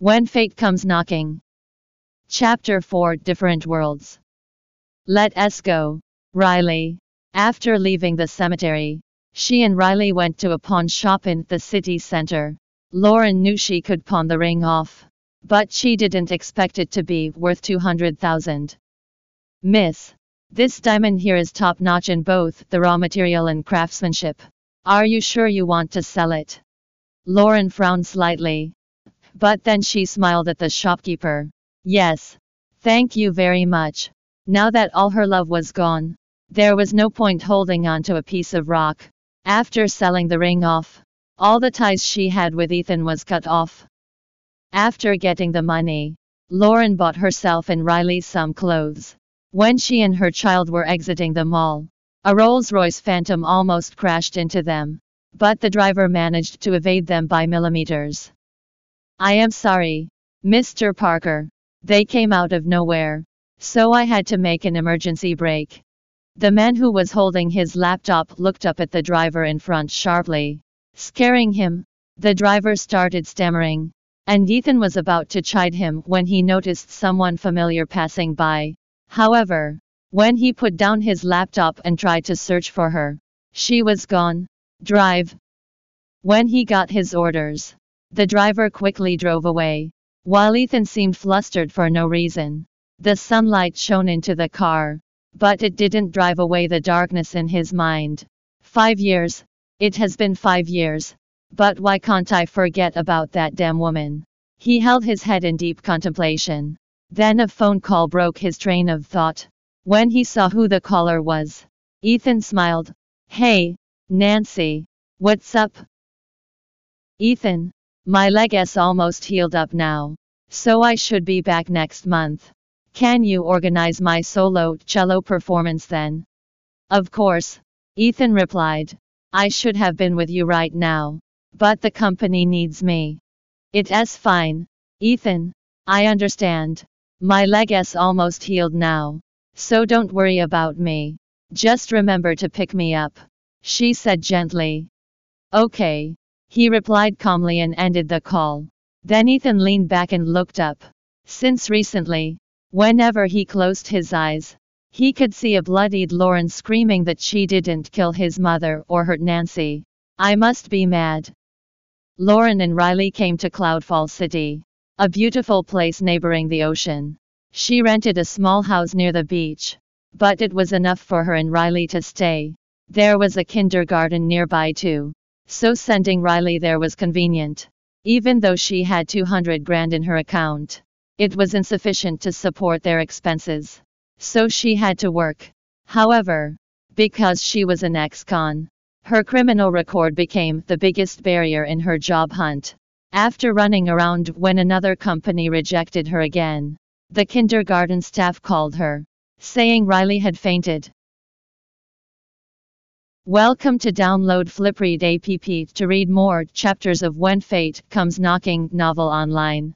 When Fate Comes Knocking. Chapter 4 Different Worlds. Let us go. Riley. After leaving the cemetery, she and Riley went to a pawn shop in the city center. Lauren knew she could pawn the ring off, but she didn't expect it to be worth 200,000. Miss, this diamond here is top notch in both the raw material and craftsmanship. Are you sure you want to sell it? Lauren frowned slightly, but then she smiled at the shopkeeper. Yes. Thank you very much. Now that all her love was gone, there was no point holding on to a piece of rock. After selling the ring off, all the ties she had with Ethan was cut off. After getting the money, Lauren bought herself and Riley some clothes. When she and her child were exiting the mall, a Rolls-Royce Phantom almost crashed into them, but the driver managed to evade them by millimeters. I am sorry, Mr. Parker. They came out of nowhere. So I had to make an emergency brake. The man who was holding his laptop looked up at the driver in front sharply, scaring him. The driver started stammering, and Ethan was about to chide him when he noticed someone familiar passing by. However, when he put down his laptop and tried to search for her, she was gone. Drive. When he got his orders, the driver quickly drove away, while Ethan seemed flustered for no reason. The sunlight shone into the car, but it didn't drive away the darkness in his mind. Five years. It has been five years. But why can't I forget about that damn woman? He held his head in deep contemplation. Then a phone call broke his train of thought. When he saw who the caller was, Ethan smiled. Hey, Nancy. What's up? Ethan, my leg is almost healed up now. So I should be back next month. Can you organize my solo cello performance then? Of course. Ethan replied. I should have been with you right now. But the company needs me. It is fine. Ethan. I understand. My leg is almost healed now. So don't worry about me. Just remember to pick me up. She said gently. Okay. He replied calmly and ended the call. Then Ethan leaned back and looked up. Since recently, whenever he closed his eyes, he could see a bloodied Lauren screaming that she didn't kill his mother or hurt Nancy. I must be mad. Lauren and Riley came to Cloudfall City, a beautiful place neighboring the ocean. She rented a small house near the beach, but it was enough for her and Riley to stay. There was a kindergarten nearby too. So sending Riley there was convenient. Even though she had 200 grand in her account, it was insufficient to support their expenses. So she had to work. However, because she was an ex-con, her criminal record became the biggest barrier in her job hunt. After running around when another company rejected her again, the kindergarten staff called her, saying Riley had fainted. Welcome to download Flipread app to read more chapters of When Fate Comes Knocking novel online.